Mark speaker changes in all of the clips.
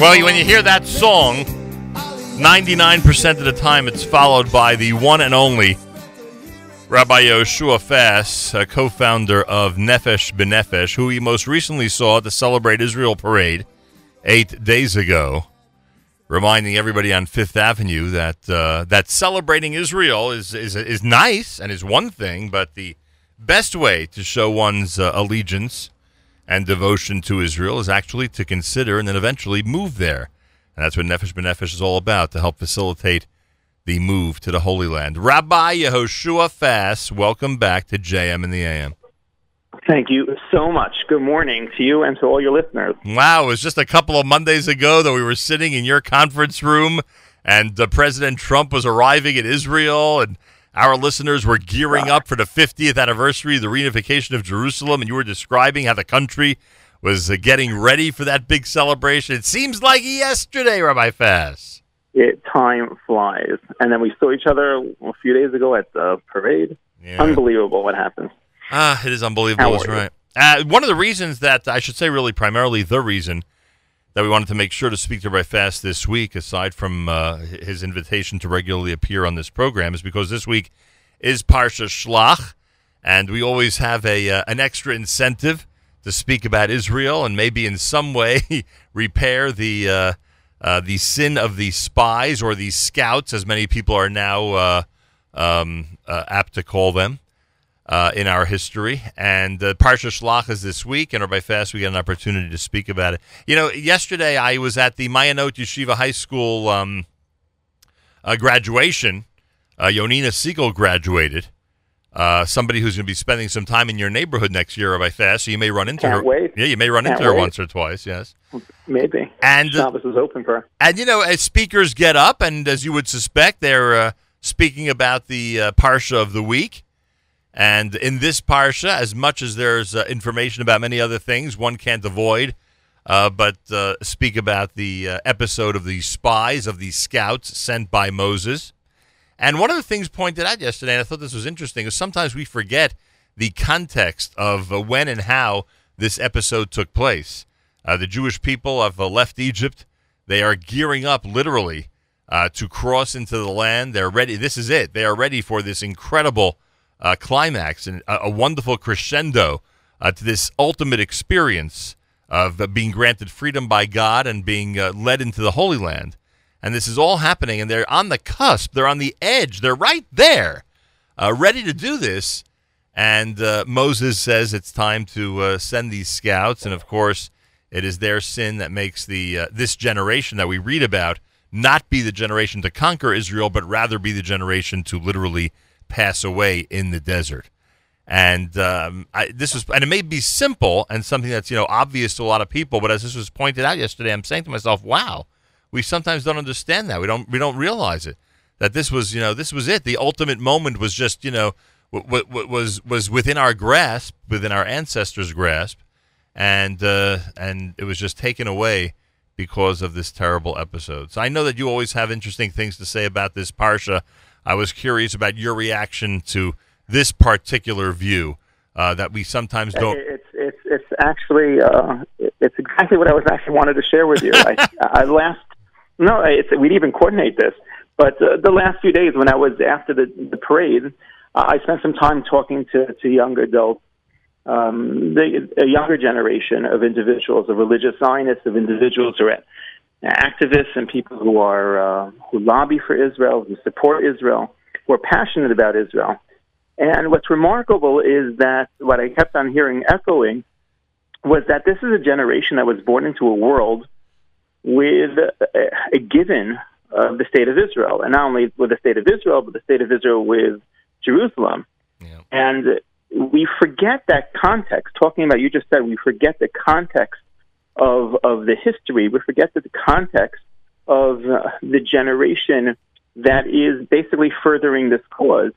Speaker 1: Well, when you hear that song, 99% of the time it's followed by the one and only Rabbi Yoshua Fass, a co founder of Nefesh B'Nefesh, who we most recently saw at the Celebrate Israel parade eight days ago, reminding everybody on Fifth Avenue that uh, that celebrating Israel is, is, is nice and is one thing, but the best way to show one's uh, allegiance and devotion to Israel is actually to consider and then eventually move there. And that's what Nefesh B'Nefesh is all about, to help facilitate the move to the Holy Land. Rabbi Yehoshua Fass, welcome back to JM in the AM.
Speaker 2: Thank you so much. Good morning to you and to all your listeners.
Speaker 1: Wow, it was just a couple of Mondays ago that we were sitting in your conference room and uh, President Trump was arriving in Israel and our listeners were gearing up for the 50th anniversary of the reunification of Jerusalem, and you were describing how the country was uh, getting ready for that big celebration. It seems like yesterday, Rabbi Fass.
Speaker 2: It time flies, and then we saw each other a few days ago at the parade. Yeah. Unbelievable what happens.
Speaker 1: Ah, it is unbelievable. That's right. Uh, one of the reasons that I should say, really, primarily the reason that we wanted to make sure to speak to Rabbi Fass this week, aside from uh, his invitation to regularly appear on this program, is because this week is Parsha Shlach, and we always have a uh, an extra incentive to speak about Israel and maybe in some way repair the uh, uh, the sin of the spies or the scouts, as many people are now uh, um, uh, apt to call them uh, in our history. And uh, Parsha Shlach is this week, and Rabbi Fass, we get an opportunity to speak about it. You know, yesterday I was at the Mayanot Yeshiva High School um, uh, graduation. Uh, Yonina Siegel graduated. Uh, somebody who's going to be spending some time in your neighborhood next year, Rabbi Fass, so you may run into
Speaker 2: Can't
Speaker 1: her.
Speaker 2: Wait.
Speaker 1: Yeah, you may run
Speaker 2: Can't
Speaker 1: into her once or twice. Yes,
Speaker 2: maybe.
Speaker 1: And
Speaker 2: uh, Shabbos is open for. Her.
Speaker 1: And you know, as speakers get up, and as you would suspect, they're uh, speaking about the uh, parsha of the week. And in this parsha, as much as there's uh, information about many other things, one can't avoid uh, but uh, speak about the uh, episode of the spies, of the scouts sent by Moses. And one of the things pointed out yesterday, and I thought this was interesting, is sometimes we forget the context of uh, when and how this episode took place. Uh, the Jewish people have left Egypt. They are gearing up literally to cross into the land. They're ready. This is it. They are ready for this incredible uh, climax and a, a, wonderful crescendo uh, to this ultimate experience of uh, being granted freedom by God and being uh, led into the Holy Land. And this is all happening, and they're on the cusp. They're on the edge. They're right there, uh, ready to do this. And Moses says it's time to send these scouts, and of course, it is their sin that makes the this generation that we read about not be the generation to conquer Israel, but rather be the generation to literally pass away in the desert. And um, I, this was, and it may be simple and something that's you know obvious to a lot of people, but as this was pointed out yesterday, I'm saying to myself, "Wow, we sometimes don't understand that. We don't, we don't realize it. That this was, you know, this was it. The ultimate moment was just, you know, what, what was was within our grasp, within our ancestors' grasp, and uh, and it was just taken away because of this terrible episode. So I know that you always have interesting things to say about this parsha. I was curious about your reaction to this particular view uh, that we sometimes don't.
Speaker 2: It's it's it's actually uh, it's exactly what I was actually wanted to share with you. I, I last no, it's, we'd even coordinate this, but uh, the last few days when I was after the, the parade, uh, I spent some time talking to to young adults. Um, the, a younger generation of individuals, of religious Zionists, of individuals who are activists and people who are uh, who lobby for Israel, who support Israel, who are passionate about Israel. And what's remarkable is that what I kept on hearing echoing was that this is a generation that was born into a world with a, a given of the state of Israel, and not only with the state of Israel, but the state of Israel with Jerusalem. Yeah. And we forget that context. Talking about you just said, we forget the context of of the history. We forget that the context of uh, the generation that is basically furthering this cause.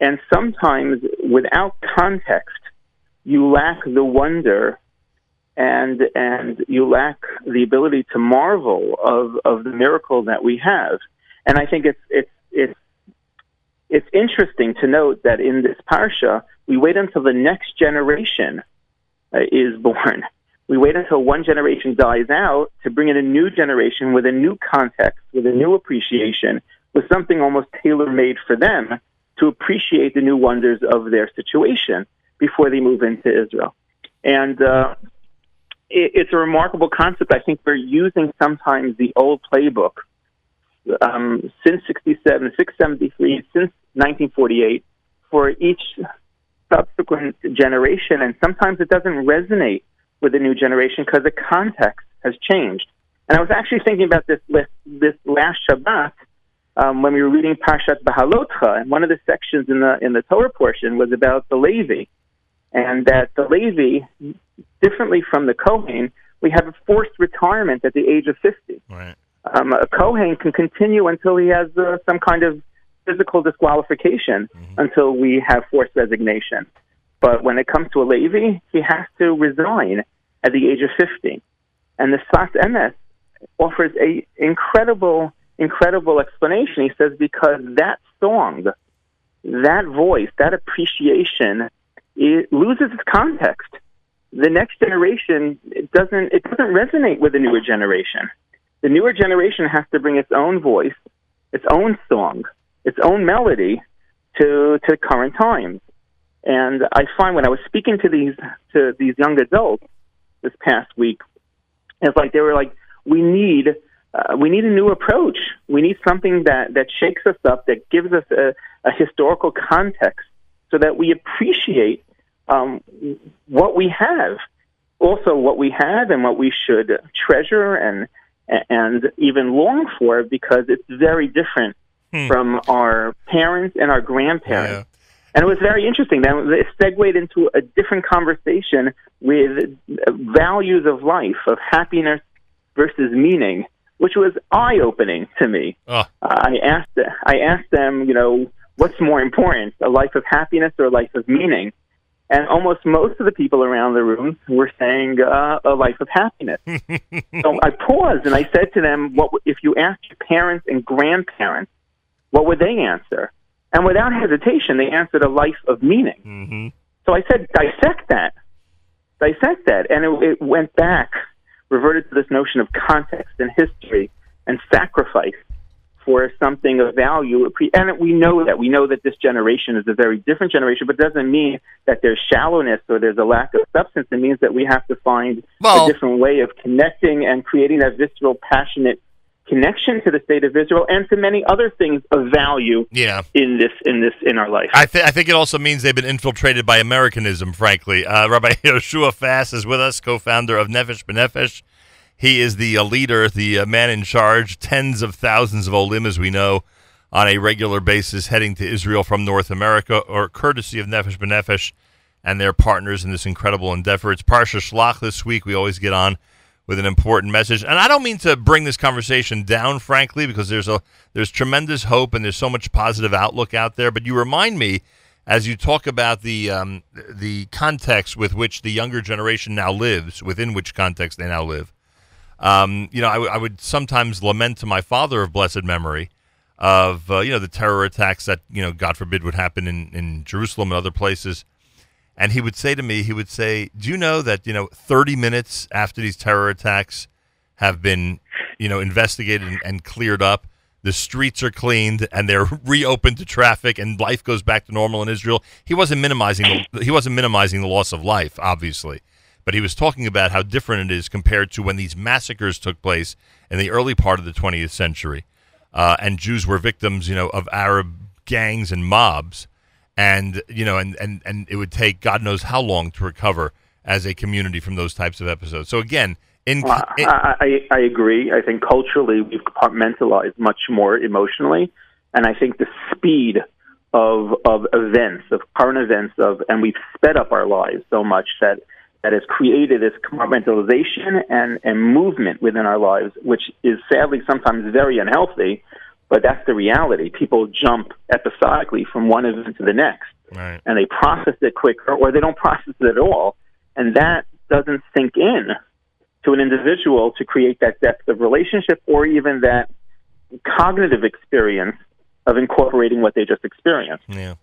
Speaker 2: And sometimes, without context, you lack the wonder and and you lack the ability to marvel of, of the miracle that we have. And I think it's it's it's it's interesting to note that in this parsha we wait until the next generation uh, is born We wait until one generation dies out to bring in a new generation with a new context, with a new appreciation, with something almost tailor made for them to appreciate the new wonders of their situation before they move into Israel. And uh, it, it's a remarkable concept. I think we're using sometimes the old playbook um, since 67, 673, since 1948 for each subsequent generation, and sometimes it doesn't resonate with the new generation because the context has changed. And I was actually thinking about this this last Shabbat um, when we were reading Parshat Bahalotcha, and one of the sections in the in the Torah portion was about the Levi, and that the Levi, differently from the Kohen, we have a forced retirement at the age of fifty.
Speaker 1: Right.
Speaker 2: Um, a Kohen can continue until he has uh, some kind of physical disqualification mm-hmm. until we have forced resignation. But when it comes to a Levi, he has to resign at the age of 50. And the Sfas Emes offers a incredible, incredible explanation. He says because that song, that voice, that appreciation, it loses its context. The next generation it doesn't it doesn't resonate with the newer generation. The newer generation has to bring its own voice, its own song, its own melody to to current times. And I find when I was speaking to these to these young adults this past week, it's like they were like, we need uh, we need a new approach. We need something that that shakes us up, that gives us a, a historical context, so that we appreciate um, what we have, also what we have, and what we should treasure and and even long for, because it's very different hmm. from our parents and our grandparents. Yeah. And it was very interesting. Then it segued into a different conversation with values of life, of happiness versus meaning, which was eye opening to me. Oh. I asked I asked them, you know, what's more important, a life of happiness or a life of meaning? And almost most of the people around the room were saying uh, a life of happiness. so I paused and I said to them, "What if you asked your parents and grandparents, what would they answer?" And without hesitation, they answered a life of meaning. Mm-hmm. So I said, "Dissect that, dissect that," and it, it went back, reverted to this notion of context and history and sacrifice for something of value. And we know that. We know that this generation is a very different generation, but it doesn't mean that there's shallowness or there's a lack of substance. It means that we have to find well, a different way of connecting and creating that visceral, passionate connection to the state of Israel and to many other things of value
Speaker 1: yeah.
Speaker 2: in this in this in our life.
Speaker 1: I, th- I think it also means they've been infiltrated by Americanism, frankly. Uh, Rabbi Yoshua Fass is with us, co-founder of Nefesh B'Nefesh. He is the uh, leader, the uh, man in charge. Tens of thousands of olim, as we know, on a regular basis, heading to Israel from North America, or courtesy of Nefesh B'Nefesh and their partners in this incredible endeavor. It's Parsha Shlach this week. We always get on with an important message, and I don't mean to bring this conversation down, frankly, because there's a there's tremendous hope and there's so much positive outlook out there. But you remind me as you talk about the um, the context with which the younger generation now lives, within which context they now live um, you know, I, w- I would sometimes lament to my father of blessed memory of uh, you know the terror attacks that you know God forbid would happen in, in Jerusalem and other places. And he would say to me, he would say, "Do you know that you know 30 minutes after these terror attacks have been you know investigated and, and cleared up, the streets are cleaned and they're reopened to traffic and life goes back to normal in Israel." He wasn't minimizing the, he wasn't minimizing the loss of life, obviously but he was talking about how different it is compared to when these massacres took place in the early part of the 20th century, uh, and Jews were victims, you know, of Arab gangs and mobs, and you know, and and and it would take God knows how long to recover as a community from those types of episodes. So again. In,
Speaker 2: well, I, I, I agree. I think culturally we've compartmentalized much more emotionally, and I think the speed of of events, of current events, of and we've sped up our lives so much that that has created this compartmentalization and, and movement within our lives, which is sadly sometimes very unhealthy, but that's the reality. People jump episodically from one event to the next, right. and they process it quicker, or they don't process it at all, and that doesn't sink in to an individual to create that depth of relationship or even that cognitive experience of incorporating what they just experienced.
Speaker 1: Yeah.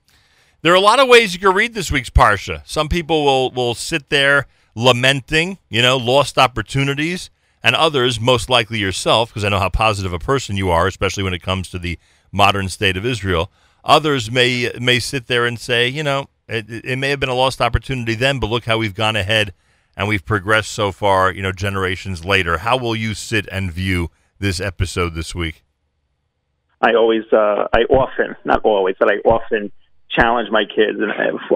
Speaker 1: There are a lot of ways you can read this week's Parsha. Some people will, will sit there lamenting, you know, lost opportunities, and others, most likely yourself, because I know how positive a person you are, especially when it comes to the modern state of Israel. Others may may sit there and say, you know, it, it may have been a lost opportunity then, but look how we've gone ahead and we've progressed so far, you know, generations later. How will you sit and view this episode this week?
Speaker 2: I always, uh, I often, not always, but I often challenge my kids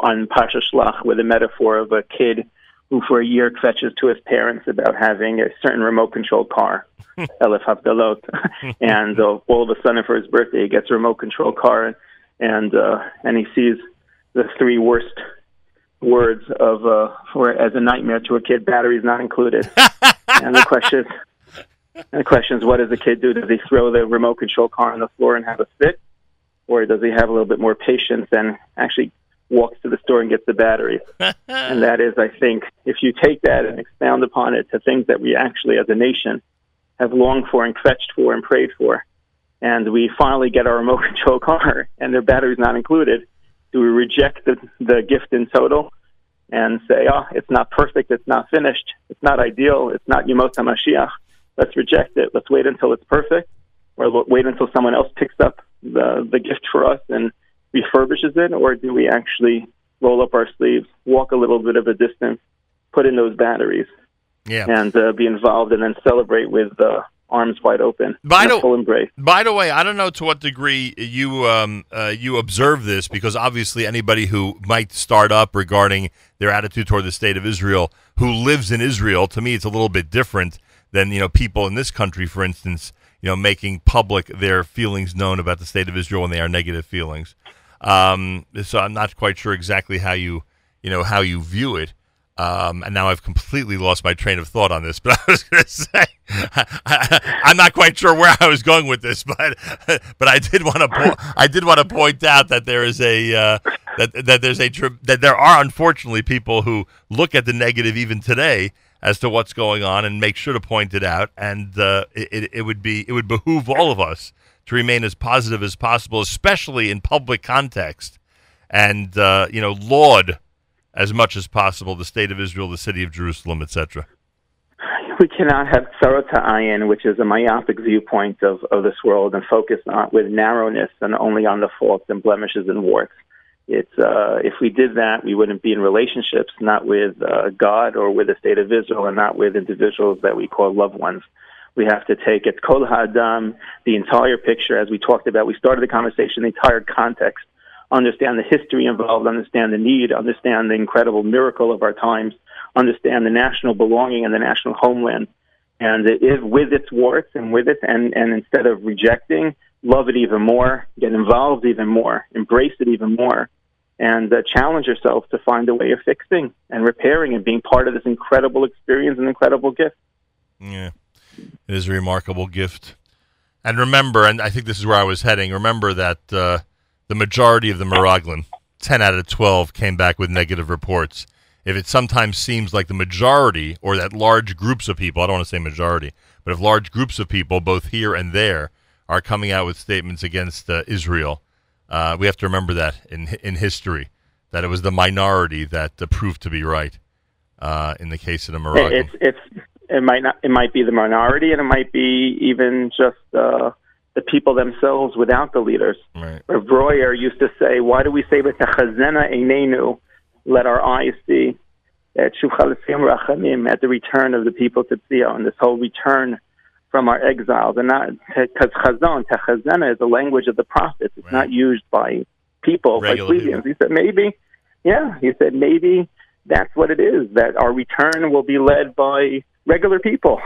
Speaker 2: on Parsha Shlach with a metaphor of a kid who for a year fetches to his parents about having a certain remote control car, Elif Havdalot, and uh, all of a sudden for his birthday he gets a remote control car, and uh, and he sees the three worst words of uh, for as a nightmare to a kid: batteries not included. and the question is, and the question is, what does the kid do? Does he throw the remote control car on the floor and have a fit, or does he have a little bit more patience and actually walks to the store and gets the batteries? and that is, I think, if you take that and expound upon it to things that we actually, as a nation, have longed for and fetched for and prayed for, and we finally get our remote control car and their batteries not included do we reject the, the gift in total and say, oh, it's not perfect, it's not finished, it's not ideal, it's not Yemot HaMashiach. Let's reject it. Let's wait until it's perfect, or wait until someone else picks up the, the gift for us and refurbishes it, or do we actually roll up our sleeves, walk a little bit of a distance, put in those batteries,
Speaker 1: yeah.
Speaker 2: and uh, be involved, and then celebrate with uh, arms wide open,
Speaker 1: by the,
Speaker 2: full embrace.
Speaker 1: By the way, I don't know to what degree you um, uh, you observe this because obviously anybody who might start up regarding their attitude toward the state of Israel, who lives in Israel, to me it's a little bit different than you know people in this country, for instance, you know making public their feelings known about the state of Israel when they are negative feelings. Um, so I'm not quite sure exactly how you you know how you view it. Um, and now I've completely lost my train of thought on this, but I was going to say I, am not quite sure where I was going with this, but but I did want to po- I did want to point out that there is a uh, that that there's a that there are unfortunately people who look at the negative even today as to what's going on and make sure to point it out, and uh, it, it would be it would behoove all of us to remain as positive as possible, especially in public context, and uh, you know laud as much as possible the state of Israel, the city of Jerusalem, etc.
Speaker 2: We cannot have tzarot ayin, which is a myopic viewpoint of, of this world, and focus on with narrowness and only on the faults and blemishes and warts. It's uh, if we did that, we wouldn't be in relationships, not with uh, God or with the state of Israel, and not with individuals that we call loved ones. We have to take it kol ha'adam, the entire picture, as we talked about. We started the conversation, the entire context understand the history involved, understand the need, understand the incredible miracle of our times, understand the national belonging and the national homeland. And if with its warts and with it, and, and instead of rejecting, love it even more, get involved even more, embrace it even more, and uh, challenge yourself to find a way of fixing and repairing and being part of this incredible experience and incredible gift.
Speaker 1: Yeah, it is a remarkable gift. And remember, and I think this is where I was heading. Remember that uh, the majority of the Miraglim, 10 out of 12, came back with negative reports. If it sometimes seems like the majority or that large groups of people, I don't want to say majority, but if large groups of people, both here and there, are coming out with statements against uh, Israel, uh, we have to remember that in in history, that it was the minority that uh, proved to be right. Uh, in the case of the Miraglim,
Speaker 2: it's, it's it might not it might be the minority, and it might be even just uh, the people themselves without the leaders.
Speaker 1: Right.
Speaker 2: Breuer used to say, why do we say, B'tachazena einenu, let our eyes see, at rachamim, at the return of the people to Zion, this whole return from our exiles. And not, because chazon, techazena is the language of the prophets. It's right. not used by people,
Speaker 1: Regular
Speaker 2: by plebeians. He said, maybe, yeah, he said, maybe that's what it is, that our return will be led by regular people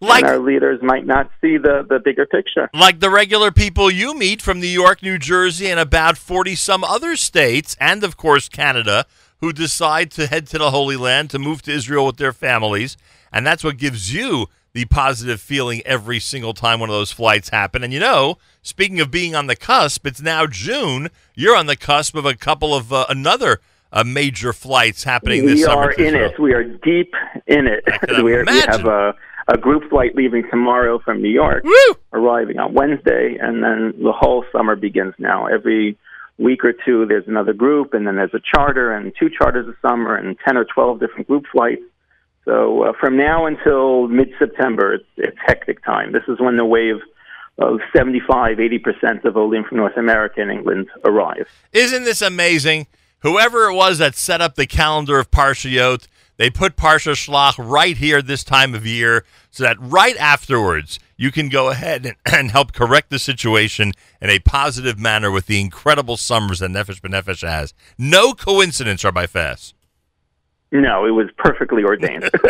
Speaker 2: like and our leaders might not see the, the bigger picture.
Speaker 1: Like the regular people you meet from New York, New Jersey, and about 40 some other states, and of course Canada, who decide to head to the Holy Land, to move to Israel with their families. And that's what gives you the positive feeling every single time one of those flights happen. And you know, speaking of being on the cusp, it's now June. You're on the cusp of a couple of uh, another uh, major flights happening this
Speaker 2: we
Speaker 1: summer.
Speaker 2: We are in it. We are deep in it.
Speaker 1: we,
Speaker 2: are, we have a a group flight leaving tomorrow from New York,
Speaker 1: Woo!
Speaker 2: arriving on Wednesday, and then the whole summer begins now. Every week or two, there's another group, and then there's a charter and two charters a summer, and 10 or 12 different group flights. So uh, from now until mid-September, it's, it's hectic time. This is when the wave of 75, 80% of Olim from North America and England arrive.
Speaker 1: Isn't this amazing? Whoever it was that set up the calendar of Parshiyot, they put Parsha Shlach right here this time of year so that right afterwards you can go ahead and, and help correct the situation in a positive manner with the incredible summers that Nefesh B'Nefesh has. No coincidence, Rabbi Fass.
Speaker 2: No, it was perfectly ordained.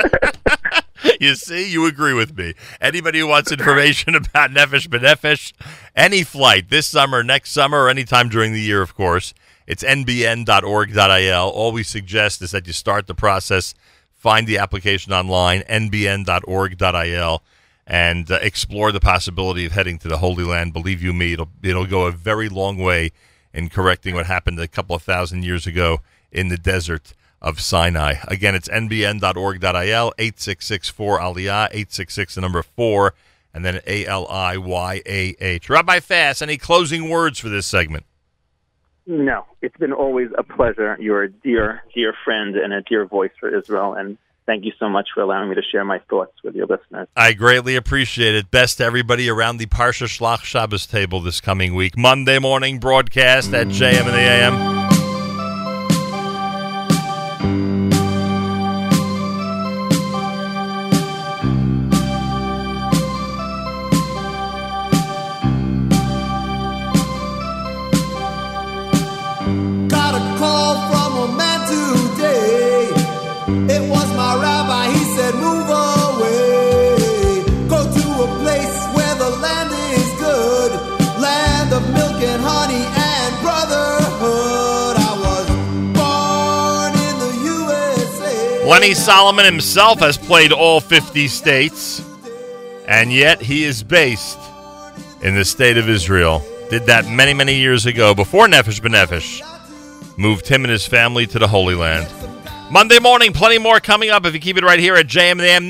Speaker 1: you see, you agree with me. Anybody who wants information about Nefesh B'Nefesh, any flight this summer, next summer, or anytime during the year, of course, it's nbn.org.il. All we suggest is that you start the process, find the application online, nbn.org.il, and uh, explore the possibility of heading to the Holy Land. Believe you me, it'll, it'll go a very long way in correcting what happened a couple of thousand years ago in the desert of Sinai. Again, it's nbn.org.il, 866-4-ALIYAH, 866 the number 4, and then A-L-I-Y-A-H. Rabbi Fass, any closing words for this segment?
Speaker 2: No, it's been always a pleasure. You're a dear, dear friend and a dear voice for Israel, and thank you so much for allowing me to share my thoughts with your listeners.
Speaker 1: I greatly appreciate it. Best to everybody around the Parsha Shlach Shabbos table this coming week. Monday morning broadcast at JM
Speaker 3: in the AM.
Speaker 1: Lenny Solomon himself has played all 50 states, and yet he is based in the state of Israel. Did that many, many years ago before Nefesh B'Nefesh moved him and his family to the Holy Land. Monday morning, plenty more coming up if you keep it right here at JM.